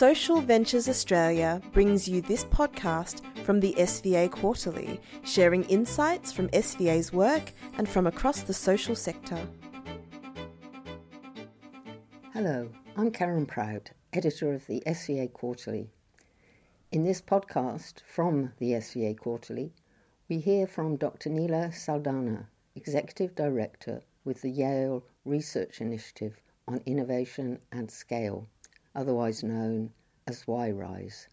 Social Ventures Australia brings you this podcast from the SVA Quarterly, sharing insights from SVA's work and from across the social sector. Hello, I'm Karen Prout, editor of the SVA Quarterly. In this podcast from the SVA Quarterly, we hear from Dr. Neela Saldanha, Executive Director with the Yale Research Initiative on Innovation and Scale, otherwise known as YRISE.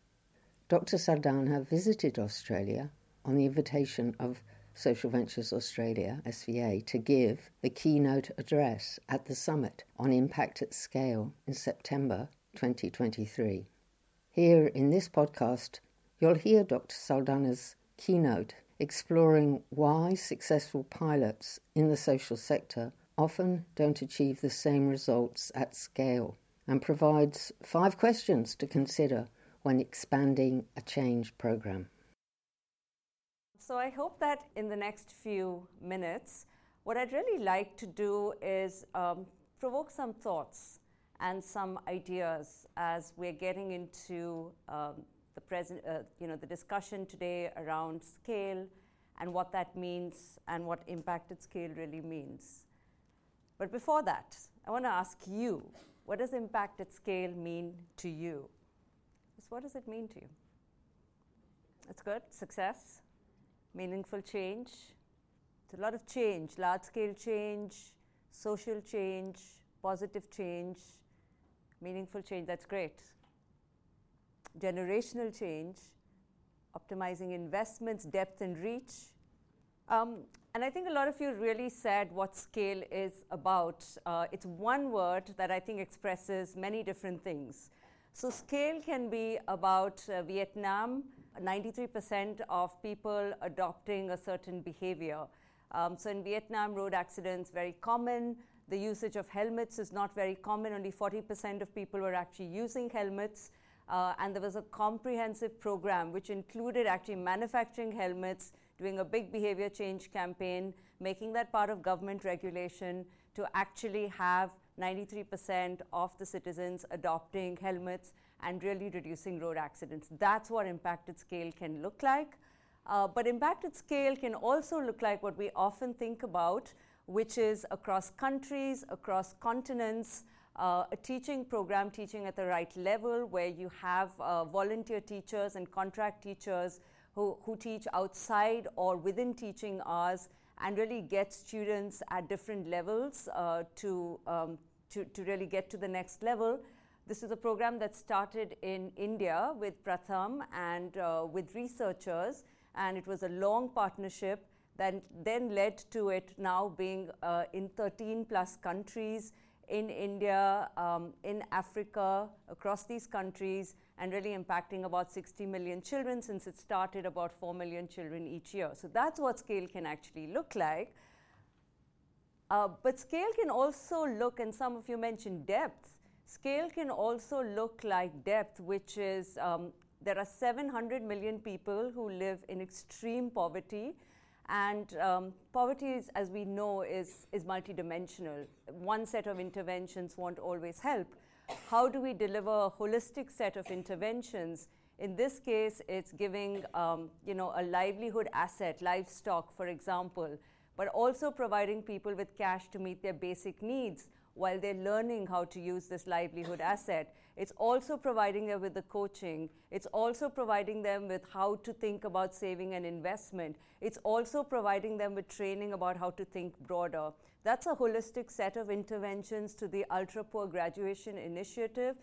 Dr. Saldanha visited Australia on the invitation of Social Ventures Australia, SVA, to give the keynote address at the summit on impact at scale in September 2023. Here in this podcast, you'll hear Dr. Saldanha's keynote exploring why successful pilots in the social sector often don't achieve the same results at scale and provides five questions to consider when expanding a change program. So, I hope that in the next few minutes, what I'd really like to do is um, provoke some thoughts and some ideas as we're getting into um, the present, uh, you know, the discussion today around scale and what that means and what impacted scale really means. But before that, I want to ask you, what does impact at scale mean to you? Just what does it mean to you? It's good, success, meaningful change. It's a lot of change, large scale change, social change, positive change, meaningful change, that's great generational change, optimizing investments, depth, and reach. Um, and I think a lot of you really said what scale is about. Uh, it's one word that I think expresses many different things. So, scale can be about uh, Vietnam, 93% of people adopting a certain behavior. Um, so, in Vietnam, road accidents very common. The usage of helmets is not very common. Only 40% of people were actually using helmets. Uh, and there was a comprehensive program which included actually manufacturing helmets, doing a big behavior change campaign, making that part of government regulation to actually have 93% of the citizens adopting helmets and really reducing road accidents. That's what impact at scale can look like. Uh, but impact at scale can also look like what we often think about, which is across countries, across continents, uh, a teaching program, teaching at the right level, where you have uh, volunteer teachers and contract teachers who, who teach outside or within teaching hours and really get students at different levels uh, to, um, to, to really get to the next level. This is a program that started in India with Pratham and uh, with researchers, and it was a long partnership that then led to it now being uh, in 13 plus countries in India, um, in Africa, across these countries, and really impacting about 60 million children since it started about 4 million children each year. So that's what scale can actually look like. Uh, but scale can also look, and some of you mentioned depth, scale can also look like depth, which is um, there are 700 million people who live in extreme poverty and um, poverty, is, as we know, is, is multidimensional. One set of interventions won't always help. How do we deliver a holistic set of interventions? In this case, it's giving um, you know, a livelihood asset, livestock, for example, but also providing people with cash to meet their basic needs while they're learning how to use this livelihood asset. It's also providing them with the coaching. It's also providing them with how to think about saving and investment. It's also providing them with training about how to think broader. That's a holistic set of interventions to the Ultra Poor Graduation Initiative.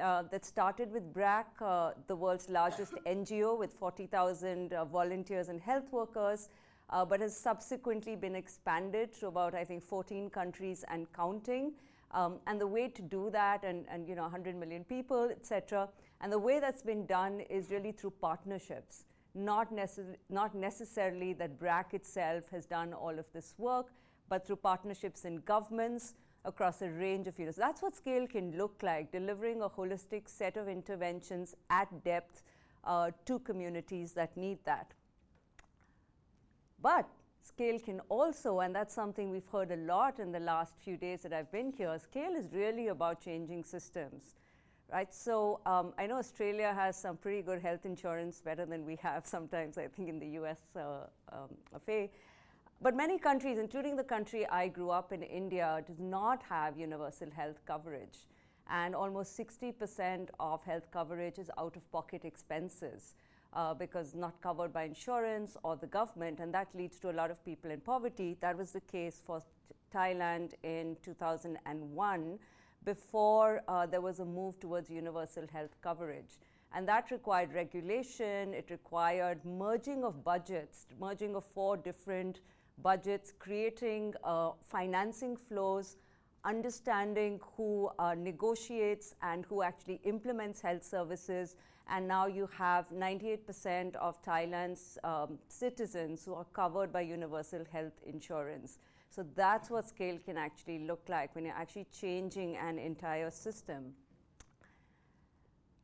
Uh, that started with BRAC, uh, the world's largest NGO with 40,000 uh, volunteers and health workers, uh, but has subsequently been expanded to about, I think, 14 countries and counting. Um, and the way to do that, and, and you know, 100 million people, etc. And the way that's been done is really through partnerships, not, necess- not necessarily that BRAC itself has done all of this work, but through partnerships in governments across a range of fields. That's what scale can look like, delivering a holistic set of interventions at depth uh, to communities that need that. But scale can also, and that's something we've heard a lot in the last few days that I've been here, scale is really about changing systems, right? So um, I know Australia has some pretty good health insurance, better than we have sometimes, I think, in the US uh, um, But many countries, including the country I grew up in, India, does not have universal health coverage. And almost 60% of health coverage is out of pocket expenses. Uh, because not covered by insurance or the government, and that leads to a lot of people in poverty. That was the case for Thailand in 2001 before uh, there was a move towards universal health coverage. And that required regulation, it required merging of budgets, merging of four different budgets, creating uh, financing flows, understanding who uh, negotiates and who actually implements health services. And now you have 98% of Thailand's um, citizens who are covered by universal health insurance. So that's what scale can actually look like when you're actually changing an entire system.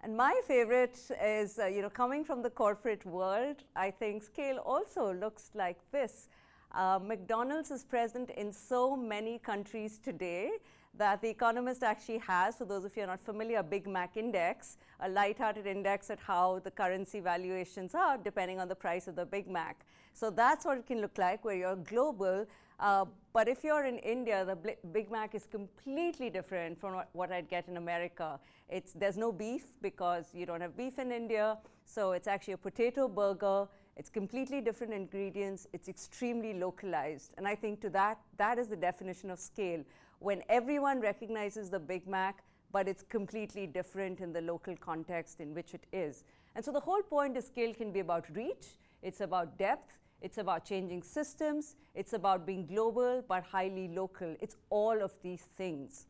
And my favorite is, uh, you know, coming from the corporate world, I think scale also looks like this. Uh, McDonald's is present in so many countries today that The Economist actually has, for those of you who are not familiar, a Big Mac index, a light-hearted index at how the currency valuations are depending on the price of the Big Mac. So that's what it can look like where you're global uh, but if you're in India, the Big Mac is completely different from what, what, I'd get in America. It's, there's no beef because you don't have beef in India, so it's actually a potato burger. It's completely different ingredients. It's extremely localized. And I think to that, that is the definition of scale. When everyone recognizes the Big Mac, but it's completely different in the local context in which it is. And so the whole point is scale can be about reach, it's about depth, it's about changing systems. It's about being global but highly local. It's all of these things.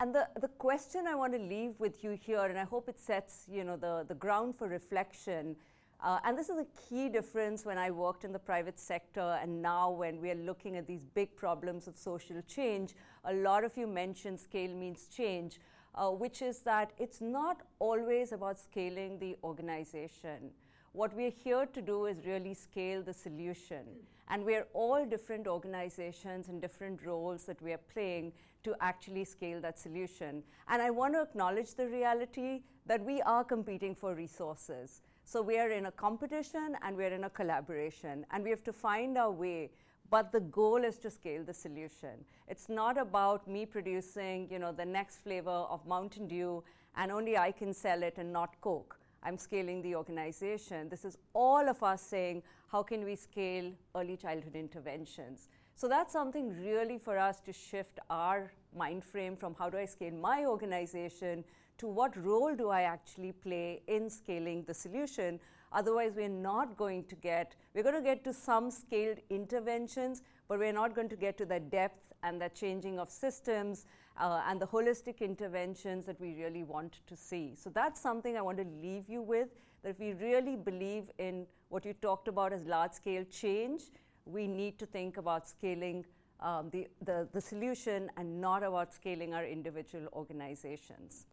And the, the question I want to leave with you here, and I hope it sets you know, the, the ground for reflection, uh, and this is a key difference when I worked in the private sector and now when we are looking at these big problems of social change. A lot of you mentioned scale means change, uh, which is that it's not always about scaling the organization. What we're here to do is really scale the solution. And we're all different organizations and different roles that we are playing to actually scale that solution. And I want to acknowledge the reality that we are competing for resources. So we are in a competition and we're in a collaboration. And we have to find our way but the goal is to scale the solution. It's not about me producing, you know, the next flavor of Mountain Dew and only I can sell it and not Coke. I'm scaling the organization. This is all of us saying, how can we scale early childhood interventions? So that's something really for us to shift our mind frame from how do I scale my organization to what role do I actually play in scaling the solution. Otherwise, we're not going to get, we're going to get to some scaled interventions, but we're not going to get to the depth and the changing of systems uh, and the holistic interventions that we really want to see. So that's something I want to leave you with that if we really believe in what you talked about as large scale change, we need to think about scaling um, the, the, the solution and not about scaling our individual organizations.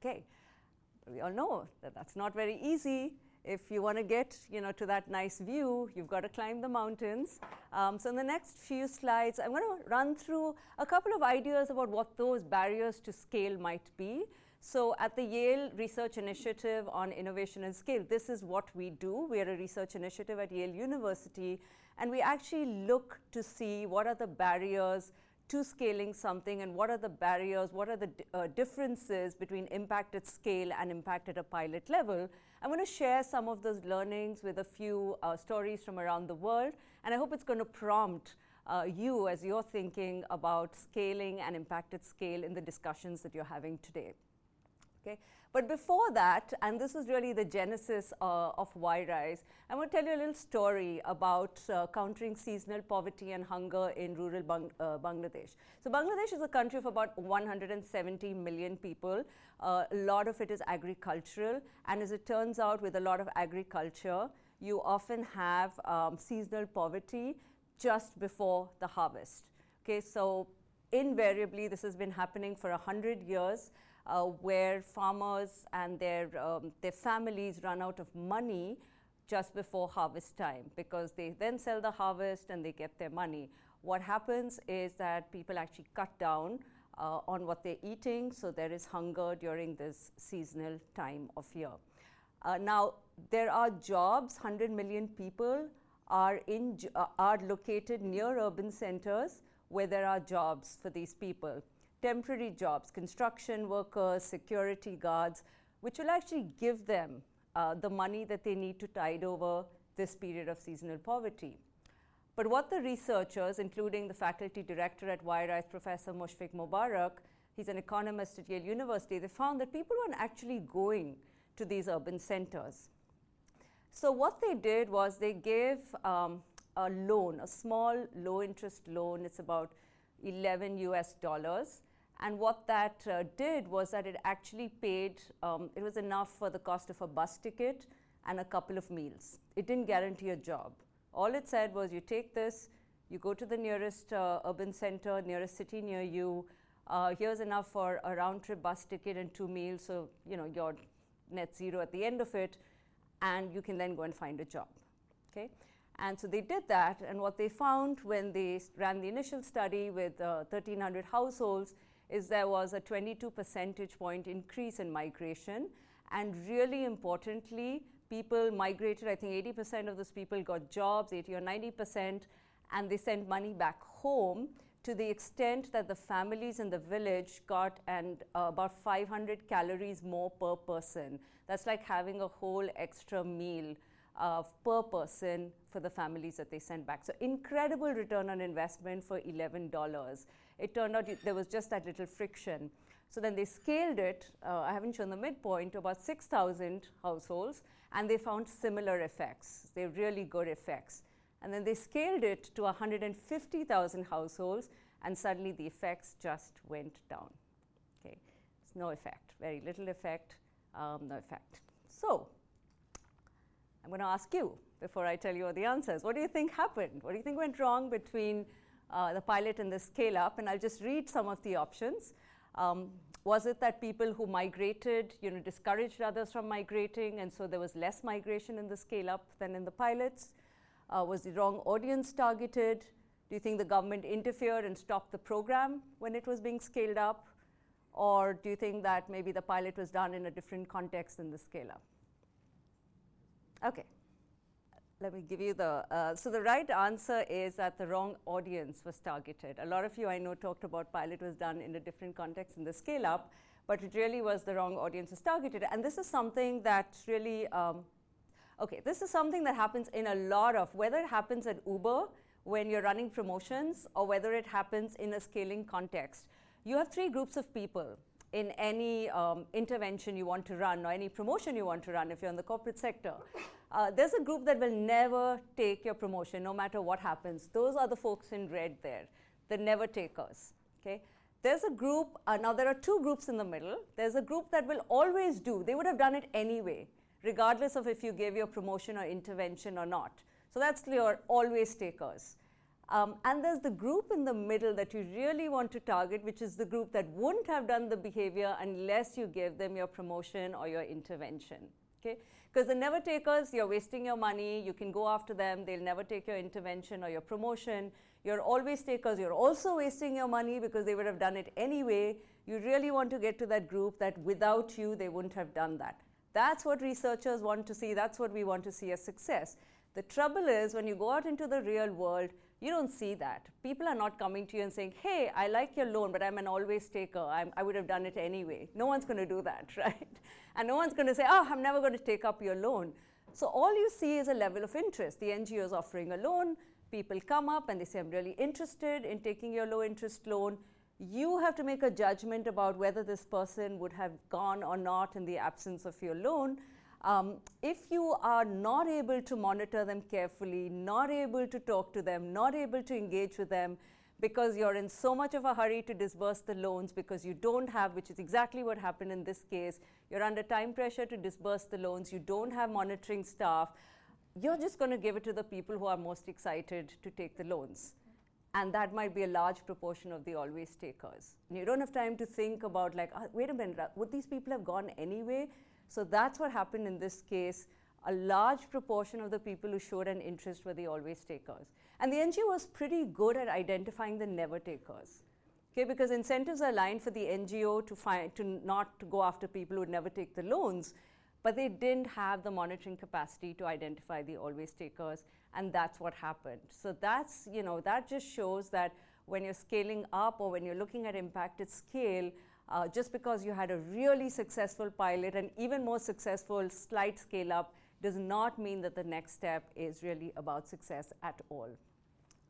Okay, we all know that that's not very easy if you want to get you know, to that nice view, you've got to climb the mountains. Um, so in the next few slides, I'm going to run through a couple of ideas about what those barriers to scale might be. So at the Yale Research Initiative on Innovation and Scale, this is what we do. We are a research initiative at Yale University, and we actually look to see what are the barriers to scaling something and what are the barriers, what are the uh, differences between impact at scale and impact at a pilot level. I'm going to share some of those learnings with a few uh, stories from around the world, and I hope it's going to prompt uh, you as you're thinking about scaling and impact at scale in the discussions that you're having today. Okay? But before that, and this is really the genesis uh, of Y-Rise, I'm going to tell you a little story about uh, countering seasonal poverty and hunger in rural Bang uh, Bangladesh. So Bangladesh is a country of about 170 million people. A lot of it is agricultural, and as it turns out, with a lot of agriculture, you often have um, seasonal poverty just before the harvest. Okay, so invariably, this has been happening for 100 years where farmers and their, um, their families run out of money just before harvest time because they then sell the harvest and they get their money. What happens is that people actually cut down uh, on what they're eating, so there is hunger during this seasonal time of year. Uh, now, there are jobs, 100 million people are, in, uh, are located near urban centers where there are jobs for these people. Temporary jobs, construction workers, security guards, which will actually give them uh, the money that they need to tide over this period of seasonal poverty. But what the researchers, including the faculty director at YRISE, Professor Mushfiq Mobarak, he's an economist at Yale University, they found that people weren't actually going to these urban centers. So what they did was they gave um, a loan, a small low interest loan. It's about 11 US dollars. And what that uh, did was that it actually paid, um, it was enough for the cost of a bus ticket and a couple of meals. It didn't guarantee a job. All it said was you take this, you go to the nearest uh, urban center, nearest city near you. Uh, here's enough for a round trip bus ticket and two meals, so you know you're net zero at the end of it, and you can then go and find a job. Okay, and so they did that, and what they found when they ran the initial study with uh, 1,300 households is there was a 22 percentage point increase in migration, and really importantly, people migrated. I think 80% of those people got jobs, 80 or 90%, and they sent money back home to the extent that the families in the village got and uh, about 500 calories more per person. That's like having a whole extra meal uh, per person for the families that they sent back. So incredible return on investment for $11. It turned out there was just that little friction. So then they scaled it, uh, I haven't shown the midpoint, to about 6,000 households, and they found similar effects. They're really good effects. And then they scaled it to 150,000 households, and suddenly the effects just went down. Okay, it's no effect, very little effect, um, no effect. So, I'm going to ask you before I tell you all the answers. What do you think happened? What do you think went wrong between uh, the pilot and the scale up? And I'll just read some of the options. Um, was it that people who migrated, you know, discouraged others from migrating, and so there was less migration in the scale up than in the pilots? Uh, was the wrong audience targeted? Do you think the government interfered and stopped the program when it was being scaled up? Or do you think that maybe the pilot was done in a different context than the scale up? Okay let me give you the, uh, so the right answer is that the wrong audience was targeted. A lot of you I know talked about pilot was done in a different context in the scale up, but it really was the wrong audience was targeted. And this is something that really, um, okay, this is something that happens in a lot of, whether it happens at Uber when you're running promotions or whether it happens in a scaling context. You have three groups of people in any um, intervention you want to run or any promotion you want to run if you're in the corporate sector. Uh, there's a group that will never take your promotion no matter what happens. Those are the folks in red there, the never takers. Okay? There's a group, uh, now there are two groups in the middle. There's a group that will always do, they would have done it anyway, regardless of if you gave your promotion or intervention or not. So that's your always takers. Um, and there's the group in the middle that you really want to target, which is the group that wouldn't have done the behavior unless you gave them your promotion or your intervention. Okay? Because the never takers, you're wasting your money, you can go after them, they'll never take your intervention or your promotion. You're always takers, you're also wasting your money because they would have done it anyway. You really want to get to that group that without you, they wouldn't have done that. That's what researchers want to see, that's what we want to see as success. The trouble is, when you go out into the real world, you don't see that. People are not coming to you and saying, hey, I like your loan, but I'm an always taker. I'm, i would have done it anyway. No one's going to do that, right? And no one's going to say, oh, I'm never going to take up your loan. So all you see is a level of interest. The NGO is offering a loan. People come up and they say, I'm really interested in taking your low interest loan. You have to make a judgment about whether this person would have gone or not in the absence of your loan. Um, if you are not able to monitor them carefully, not able to talk to them, not able to engage with them, because you're in so much of a hurry to disburse the loans because you don't have, which is exactly what happened in this case, you're under time pressure to disburse the loans, you don't have monitoring staff, you're just going to give it to the people who are most excited to take the loans. And that might be a large proportion of the always takers. And you don't have time to think about, like, oh, wait a minute, uh, would these people have gone anyway? So that's what happened in this case. A large proportion of the people who showed an interest were the always takers. And the NGO was pretty good at identifying the never takers. Okay, because incentives are aligned for the NGO to find to not to go after people who would never take the loans, but they didn't have the monitoring capacity to identify the always takers, and that's what happened. So that's you know that just shows that when you're scaling up or when you're looking at impact at scale, uh, just because you had a really successful pilot and even more successful slight scale up does not mean that the next step is really about success at all.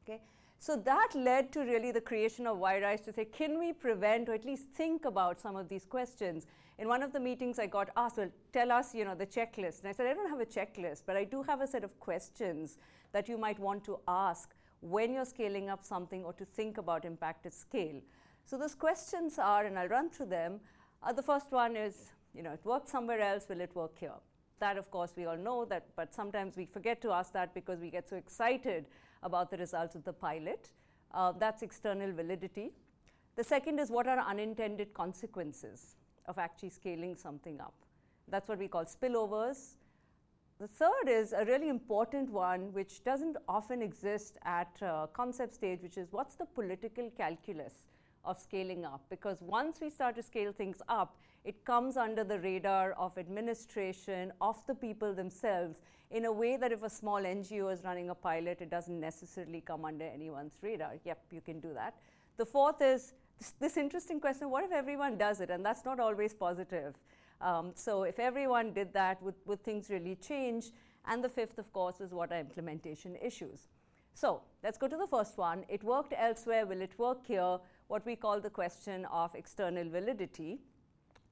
Okay? So that led to really the creation of Y-RISE to say, can we prevent or at least think about some of these questions? In one of the meetings, I got asked, well, tell us, you know, the checklist. And I said, I don't have a checklist, but I do have a set of questions that you might want to ask when you're scaling up something or to think about impact at scale. So those questions are, and I'll run through them. Uh, the first one is, you know, it worked somewhere else, will it work here? That, of course, we all know that, but sometimes we forget to ask that because we get so excited about the results of the pilot. Uh, that's external validity. The second is what are unintended consequences of actually scaling something up? That's what we call spillovers. The third is a really important one, which doesn't often exist at uh, concept stage, which is what's the political calculus of scaling up? Because once we start to scale things up, it comes under the radar of administration, of the people themselves, in a way that if a small NGO is running a pilot, it doesn't necessarily come under anyone's radar. Yep, you can do that. The fourth is this, this interesting question what if everyone does it? And that's not always positive. Um, so, if everyone did that, would, would things really change? And the fifth, of course, is what are implementation issues. So, let's go to the first one. It worked elsewhere, will it work here? What we call the question of external validity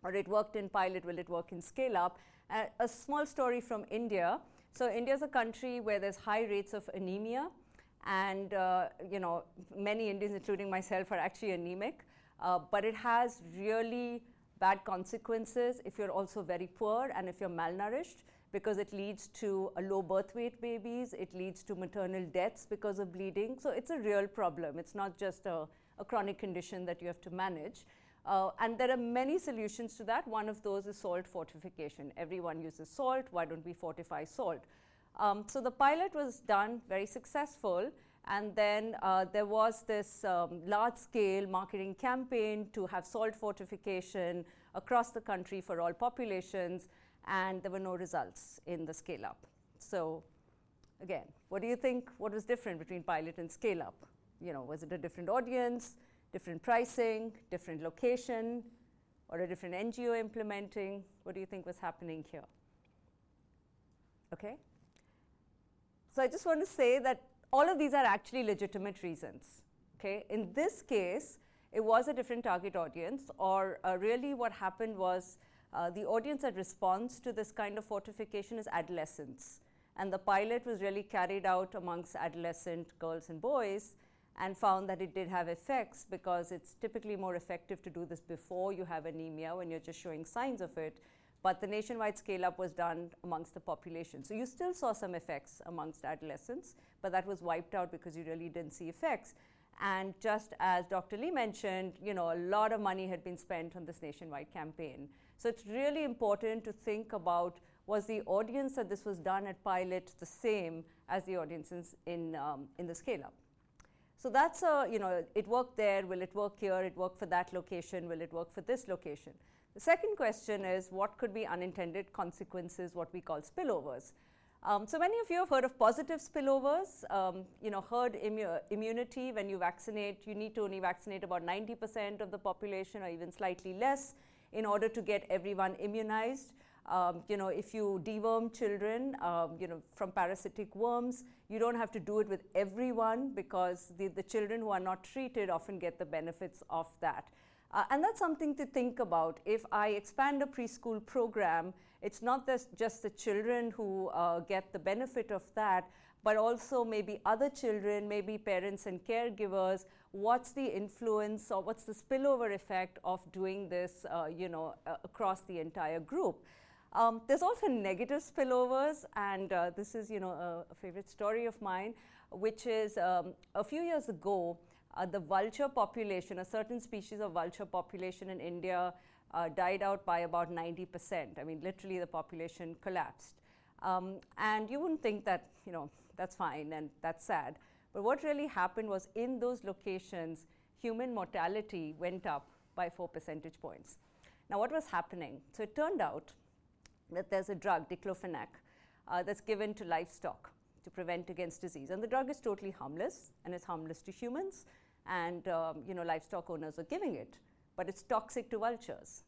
or it worked in pilot, will it work in scale up? Uh, a small story from India. So India is a country where there's high rates of anemia, and uh, you know many Indians, including myself, are actually anemic. Uh, but it has really bad consequences if you're also very poor and if you're malnourished because it leads to low birth weight babies, it leads to maternal deaths because of bleeding. So it's a real problem. It's not just a, a chronic condition that you have to manage. Uh, and there are many solutions to that. One of those is salt fortification. Everyone uses salt. Why don't we fortify salt? Um, so the pilot was done, very successful. And then uh, there was this um, large scale marketing campaign to have salt fortification across the country for all populations. And there were no results in the scale up. So, again, what do you think? What was different between pilot and scale up? You know, was it a different audience? different pricing, different location, or a different NGO implementing? What do you think was happening here? Okay? So I just want to say that all of these are actually legitimate reasons. Okay? In this case, it was a different target audience, or uh, really what happened was uh, the audience that responds to this kind of fortification is adolescents. And the pilot was really carried out amongst adolescent girls and boys and found that it did have effects because it's typically more effective to do this before you have anemia when you're just showing signs of it. But the nationwide scale up was done amongst the population. So you still saw some effects amongst adolescents, but that was wiped out because you really didn't see effects. And just as Dr. Lee mentioned, you know, a lot of money had been spent on this nationwide campaign. So it's really important to think about was the audience that this was done at pilot the same as the audiences in, um, in the scale up? So that's a, you know, it worked there, will it work here, it worked for that location, will it work for this location? The second question is what could be unintended consequences, what we call spillovers. Um, so many of you have heard of positive spillovers. Um, you know, herd immu- immunity. When you vaccinate, you need to only vaccinate about 90% of the population, or even slightly less, in order to get everyone immunized. Um, you know, if you deworm children, um, you know, from parasitic worms, you don't have to do it with everyone because the, the children who are not treated often get the benefits of that. Uh, and that's something to think about. If I expand a preschool program, it's not just the children who uh, get the benefit of that, but also maybe other children, maybe parents and caregivers. What's the influence or what's the spillover effect of doing this, uh, you know, uh, across the entire group? Um, there's also negative spillovers, and uh, this is, you know, a, a, favorite story of mine, which is um, a few years ago, uh, the vulture population, a certain species of vulture population in India, uh, died out by about 90%. I mean, literally, the population collapsed. Um, and you wouldn't think that, you know, that's fine and that's sad. But what really happened was in those locations, human mortality went up by 4 percentage points. Now, what was happening? So, it turned out that there's a drug, diclofenac, uh, that's given to livestock to prevent against disease. And the drug is totally harmless and it's harmless to humans, and um, you know, livestock owners are giving it, but it's toxic to vultures.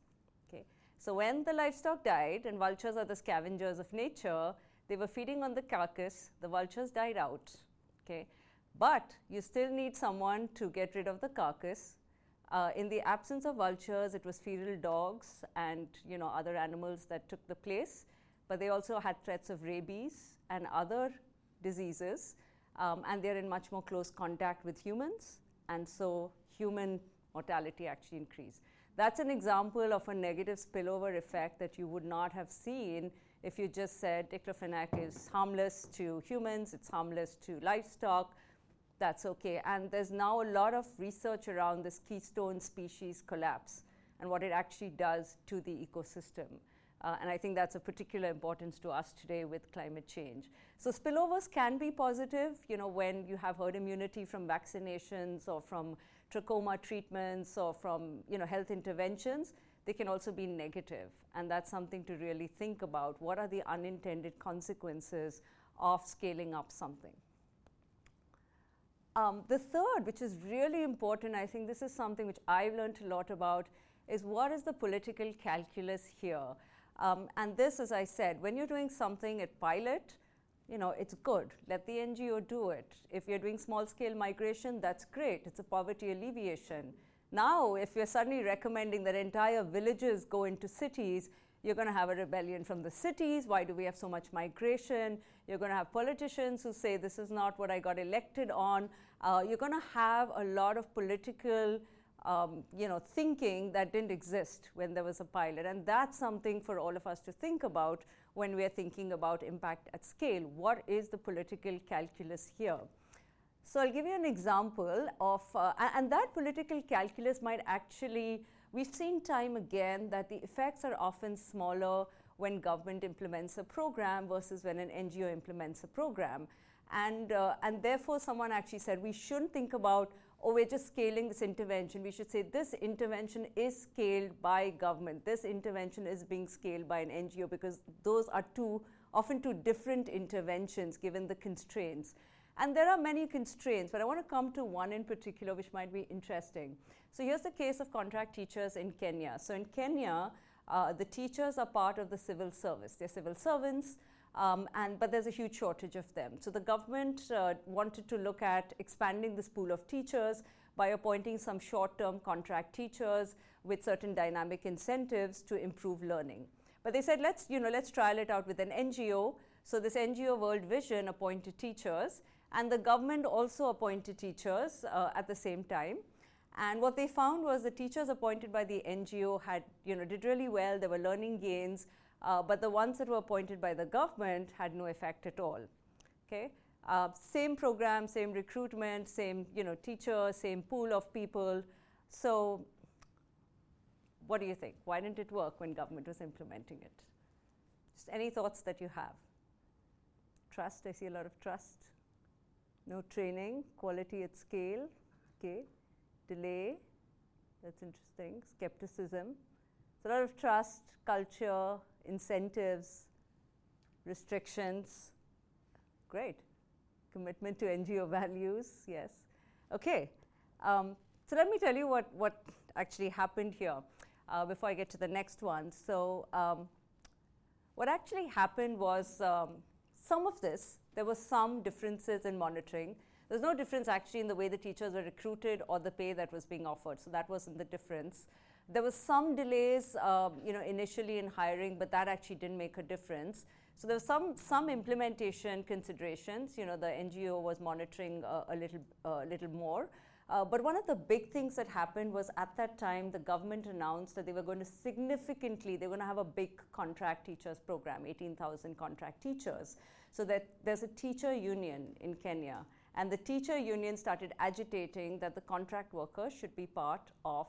Okay? So, when the livestock died, and vultures are the scavengers of nature, they were feeding on the carcass, the vultures died out. Okay? But you still need someone to get rid of the carcass. Uh, in the absence of vultures, it was feral dogs and you know other animals that took the place. But they also had threats of rabies and other diseases, um, and they're in much more close contact with humans, and so human mortality actually increased. That's an example of a negative spillover effect that you would not have seen if you just said diclofenac is harmless to humans, it's harmless to livestock, that's okay. And there's now a lot of research around this keystone species collapse and what it actually does to the ecosystem. Uh, and I think that's of particular importance to us today with climate change. So spillovers can be positive, you know, when you have herd immunity from vaccinations or from trachoma treatments or from, you know, health interventions. They can also be negative, and that's something to really think about. What are the unintended consequences of scaling up something? Um, the third, which is really important, I think this is something which I've learned a lot about, is what is the political calculus here? Um, and this, as I said, when you're doing something at pilot, you know, it's good. Let the NGO do it. If you're doing small scale migration, that's great. It's a poverty alleviation. Now, if you're suddenly recommending that entire villages go into cities, you're going to have a rebellion from the cities. Why do we have so much migration? You're going to have politicians who say this is not what I got elected on. Uh, you're going to have a lot of political, um, you know, thinking that didn't exist when there was a pilot, and that's something for all of us to think about when we're thinking about impact at scale. What is the political calculus here? So I'll give you an example of, uh, and that political calculus might actually We've seen time again that the effects are often smaller when government implements a program versus when an NGO implements a program. And, uh, and therefore, someone actually said we shouldn't think about, oh, we're just scaling this intervention. We should say this intervention is scaled by government. This intervention is being scaled by an NGO because those are two, often two different interventions given the constraints. And there are many constraints, but I want to come to one in particular which might be interesting. So here's the case of contract teachers in Kenya. So in Kenya, uh, the teachers are part of the civil service. They're civil servants, um, and, but there's a huge shortage of them. So the government uh, wanted to look at expanding this pool of teachers by appointing some short term contract teachers with certain dynamic incentives to improve learning. But they said, let's, you know, let's trial it out with an NGO. So this NGO World Vision appointed teachers and the government also appointed teachers uh, at the same time. And what they found was the teachers appointed by the NGO had, you know, did really well. There were learning gains, uh, but the ones that were appointed by the government had no effect at all. Okay, uh, same program, same recruitment, same, you know, teacher, same pool of people. So, what do you think? Why didn't it work when government was implementing it? Just any thoughts that you have? Trust. I see a lot of trust no training, quality at scale, okay, delay, that's interesting, skepticism. So a lot of trust, culture, incentives, restrictions, great. Commitment to NGO values, yes. Okay, um, so let me tell you what, what actually happened here uh, before I get to the next one. So um, what actually happened was um, some of this there were some differences in monitoring. There's no difference actually in the way the teachers were recruited or the pay that was being offered. So that wasn't the difference. There was some delays, um, you know, initially in hiring, but that actually didn't make a difference. So there was some some implementation considerations. You know, the NGO was monitoring uh, a little uh, little more. Uh, but one of the big things that happened was at that time the government announced that they were going to significantly, they were going to have a big contract teachers program, 18,000 contract teachers. So that there's a teacher union in Kenya, and the teacher union started agitating that the contract workers should be part of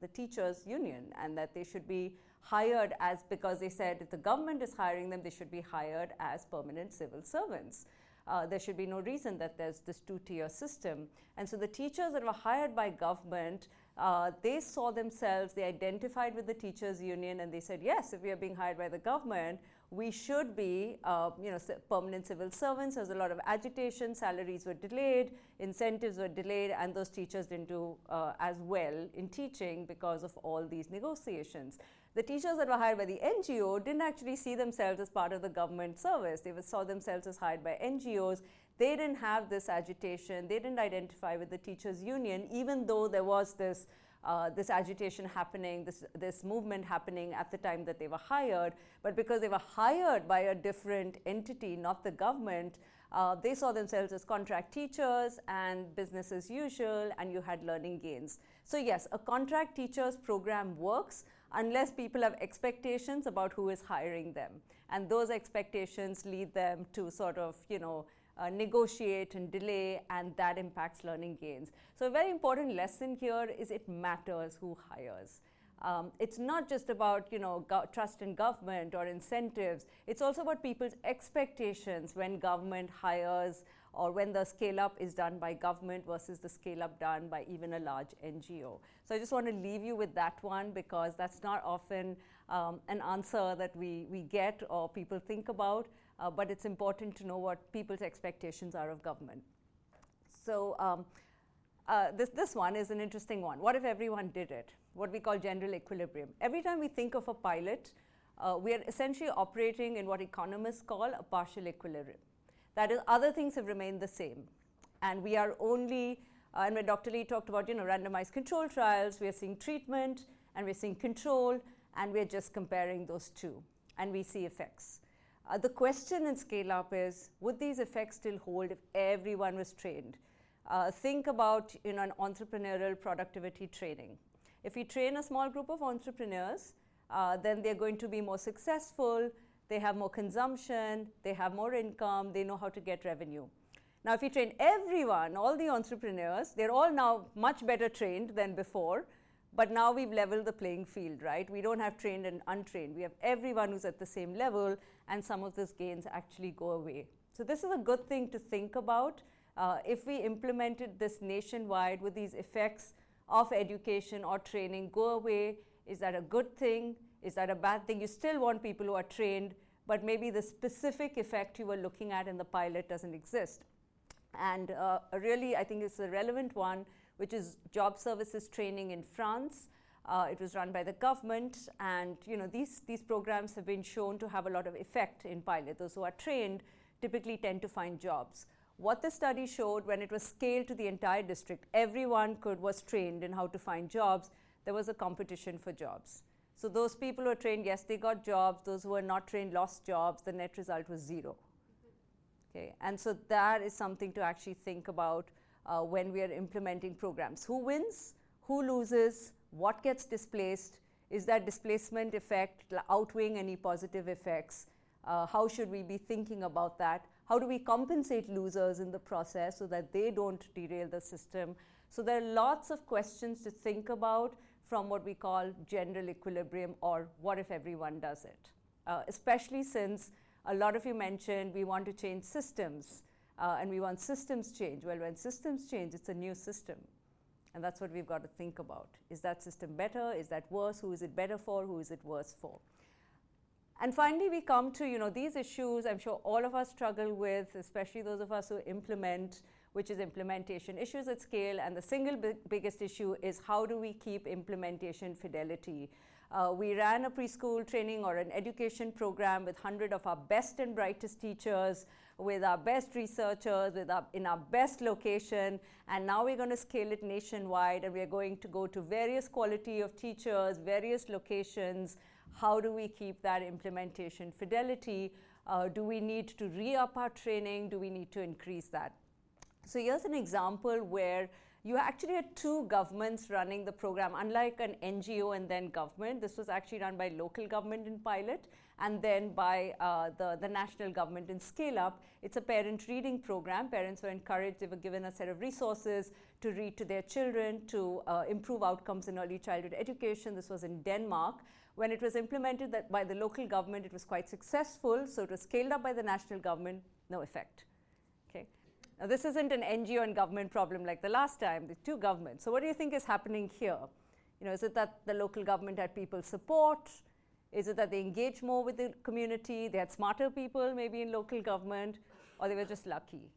the teachers union and that they should be hired as because they said if the government is hiring them, they should be hired as permanent civil servants. uh, there should be no reason that there's this two tier system. And so the teachers that were hired by government, uh, they saw themselves, they identified with the teachers' union, and they said, yes, if we are being hired by the government, we should be, uh, you know, permanent civil servants. There was a lot of agitation. Salaries were delayed, incentives were delayed, and those teachers didn't do uh, as well in teaching because of all these negotiations. The teachers that were hired by the NGO didn't actually see themselves as part of the government service. They saw themselves as hired by NGOs. They didn't have this agitation. They didn't identify with the teachers' union, even though there was this uh, this agitation happening, this, this movement happening at the time that they were hired. But because they were hired by a different entity, not the government, uh, they saw themselves as contract teachers and business as usual, and you had learning gains. So, yes, a contract teachers program works unless people have expectations about who is hiring them. And those expectations lead them to sort of, you know, uh, negotiate and delay, and that impacts learning gains. So, a very important lesson here is it matters who hires. Um, it's not just about you know go- trust in government or incentives. It's also about people's expectations when government hires or when the scale up is done by government versus the scale up done by even a large NGO. So I just want to leave you with that one because that's not often um, an answer that we, we get or people think about uh, but it's important to know what people's expectations are of government. So um, uh, this, this one is an interesting one. What if everyone did it? What we call general equilibrium. Every time we think of a pilot, uh, we are essentially operating in what economists call a partial equilibrium. That is, other things have remained the same. And we are only, uh, and when Dr. Lee talked about, you know, randomized control trials, we are seeing treatment and we're seeing control, and we're just comparing those two, and we see effects. Uh, the question in scale up is would these effects still hold if everyone was trained? Uh, think about you know, an entrepreneurial productivity training. If we train a small group of entrepreneurs, uh, then they're going to be more successful, they have more consumption, they have more income, they know how to get revenue. Now, if we train everyone, all the entrepreneurs, they're all now much better trained than before, but now we've leveled the playing field, right? We don't have trained and untrained. We have everyone who's at the same level, and some of those gains actually go away. So, this is a good thing to think about. Uh, if we implemented this nationwide, with these effects of education or training go away? Is that a good thing? Is that a bad thing? You still want people who are trained, but maybe the specific effect you were looking at in the pilot doesn't exist. And uh, really, I think it's a relevant one which is job services training in France. Uh, it was run by the government, and you know these these programs have been shown to have a lot of effect in pilot. Those who are trained typically tend to find jobs. What the study showed when it was scaled to the entire district, everyone could was trained in how to find jobs. There was a competition for jobs. So those people who were trained, yes, they got jobs. Those who were not trained lost jobs. The net result was zero. Okay, and so that is something to actually think about uh, when we are implementing programs. Who wins? Who loses? What gets displaced? Is that displacement effect outweighing any positive effects? Uh, how should we be thinking about that? How do we compensate losers in the process so that they don't derail the system? So there are lots of questions to think about from what we call general equilibrium or what if everyone does it? Uh, especially since a lot of you mentioned we want to change systems uh, and we want systems change. Well, when systems change, it's a new system. And that's what we've got to think about. Is that system better? Is that worse? Who is it better for? Who is it worse for? And finally, we come to you know these issues. I'm sure all of us struggle with, especially those of us who implement, which is implementation issues at scale. And the single biggest issue is how do we keep implementation fidelity? Uh, we ran a preschool training or an education program with 100 of our best and brightest teachers with our best researchers, with our, in our best location, and now we're going to scale it nationwide, and we're going to go to various quality of teachers, various locations. How do we keep that implementation fidelity? Uh, do we need to re-up our training? Do we need to increase that? So here's an example where you actually had two governments running the program, unlike an NGO and then government. This was actually run by local government in pilot and then by uh, the, the national government in Scale Up. It's a parent reading program. Parents were encouraged, they were given a set of resources to read to their children to uh, improve outcomes in early childhood education. This was in Denmark. When it was implemented by the local government, it was quite successful. So it was scaled up by the national government, no effect Now, this isn't an NGO and government problem like the last time, the two governments. So, what do you think is happening here? You know, is it that the local government had people support? Is it that they engaged more with the community? They had smarter people maybe in local government, or they were just lucky?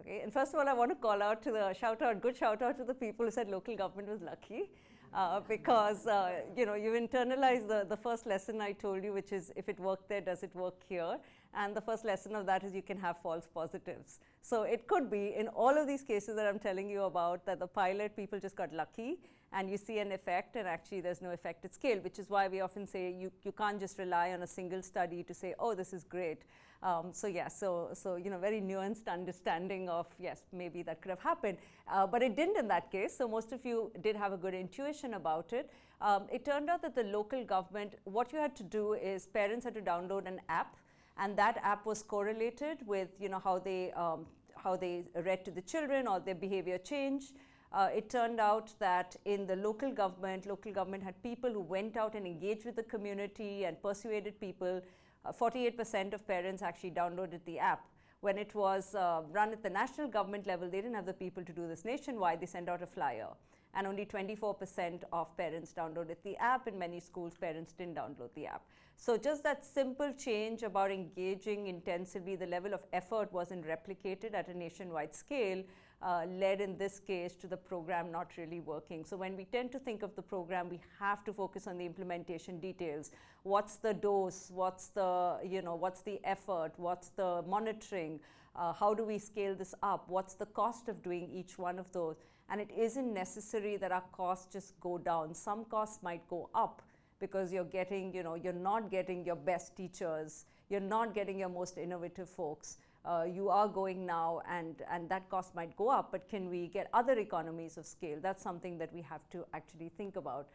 Okay, and first of all, I want to call out to the shout out, good shout out to the people who said local government was lucky. Uh, because uh, you know you internalize the, the first lesson I told you, which is if it worked there, does it work here? And the first lesson of that is you can have false positives. So it could be in all of these cases that I'm telling you about that the pilot people just got lucky and you see an effect and actually there's no effect at scale, which is why we often say you, you can't just rely on a single study to say, oh, this is great. Um, so yeah, so so you know, very nuanced understanding of yes, maybe that could have happened, uh, but it didn't in that case. So most of you did have a good intuition about it. Um, it turned out that the local government, what you had to do is parents had to download an app, and that app was correlated with you know how they um, how they read to the children or their behavior changed. Uh, it turned out that in the local government, local government had people who went out and engaged with the community and persuaded people 48% uh, of parents actually downloaded the app. When it was uh, run at the national government level, they didn't have the people to do this nationwide. They sent out a flyer. And only 24% of parents downloaded the app. In many schools, parents didn't download the app. So, just that simple change about engaging intensively, the level of effort wasn't replicated at a nationwide scale uh, led in this case to the program not really working. So when we tend to think of the program, we have to focus on the implementation details. What's the dose? What's the, you know, what's the effort? What's the monitoring? Uh, how do we scale this up? What's the cost of doing each one of those? And it isn't necessary that our costs just go down. Some costs might go up because you're getting, you know, you're not getting your best teachers, you're not getting your most innovative folks uh, you are going now and, and that cost might go up, but can we get other economies of scale? That's something that we have to actually think about.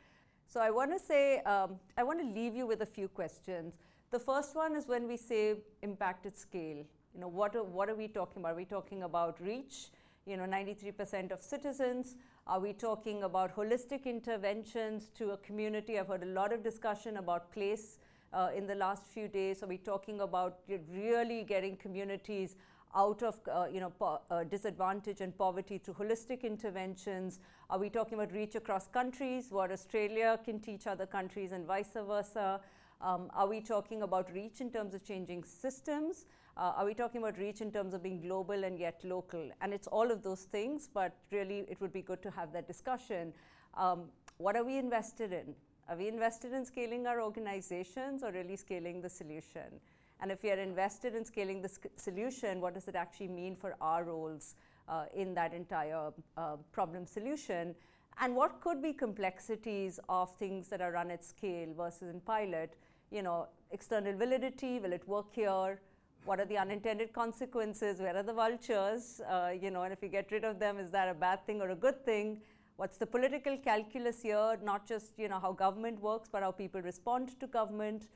So I want to say, um, I want to leave you with a few questions. The first one is when we say impact at scale, you know, what are, what are we talking about? Are we talking about reach? You know, 93% of citizens. Are we talking about holistic interventions to a community? I've heard a lot of discussion about place uh, in the last few days? Are we talking about really getting communities out of uh, you know po- uh, disadvantage and poverty through holistic interventions? Are we talking about reach across countries, what Australia can teach other countries, and vice versa? Um, are we talking about reach in terms of changing systems? Uh, are we talking about reach in terms of being global and yet local? And it's all of those things, but really it would be good to have that discussion. Um, what are we invested in? Are we invested in scaling our organizations or really scaling the solution? And if we are invested in scaling the sc- solution, what does it actually mean for our roles uh, in that entire uh, problem solution? And what could be complexities of things that are run at scale versus in pilot? You know, external validity, will it work here? What are the unintended consequences? Where are the vultures? Uh, you know, and if you get rid of them, is that a bad thing or a good thing? What's the political calculus here? Not just you know how government works, but how people respond to government.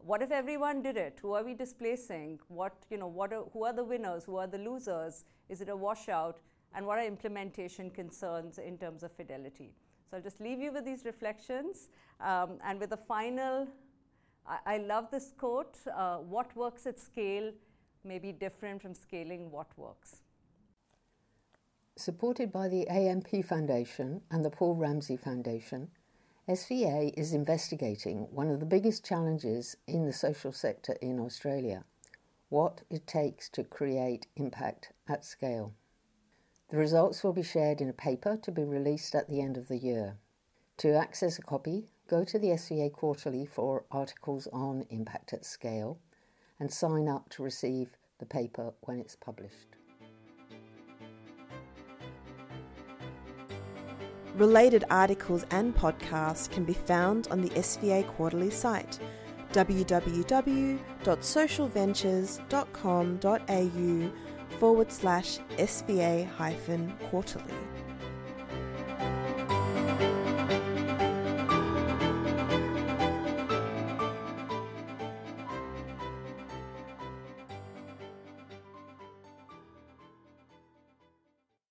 What if everyone did it? Who are we displacing? What you know? What are, who are the winners? Who are the losers? Is it a washout? And what are implementation concerns in terms of fidelity? So I'll just leave you with these reflections um, and with a final. I, I love this quote: uh, "What works at scale may be different from scaling what works." Supported by the AMP Foundation and the Paul Ramsay Foundation, SVA is investigating one of the biggest challenges in the social sector in Australia what it takes to create impact at scale. The results will be shared in a paper to be released at the end of the year. To access a copy, go to the SVA Quarterly for articles on impact at scale and sign up to receive the paper when it's published. Related articles and podcasts can be found on the SVA Quarterly site www.socialventures.com.au forward slash SVA quarterly.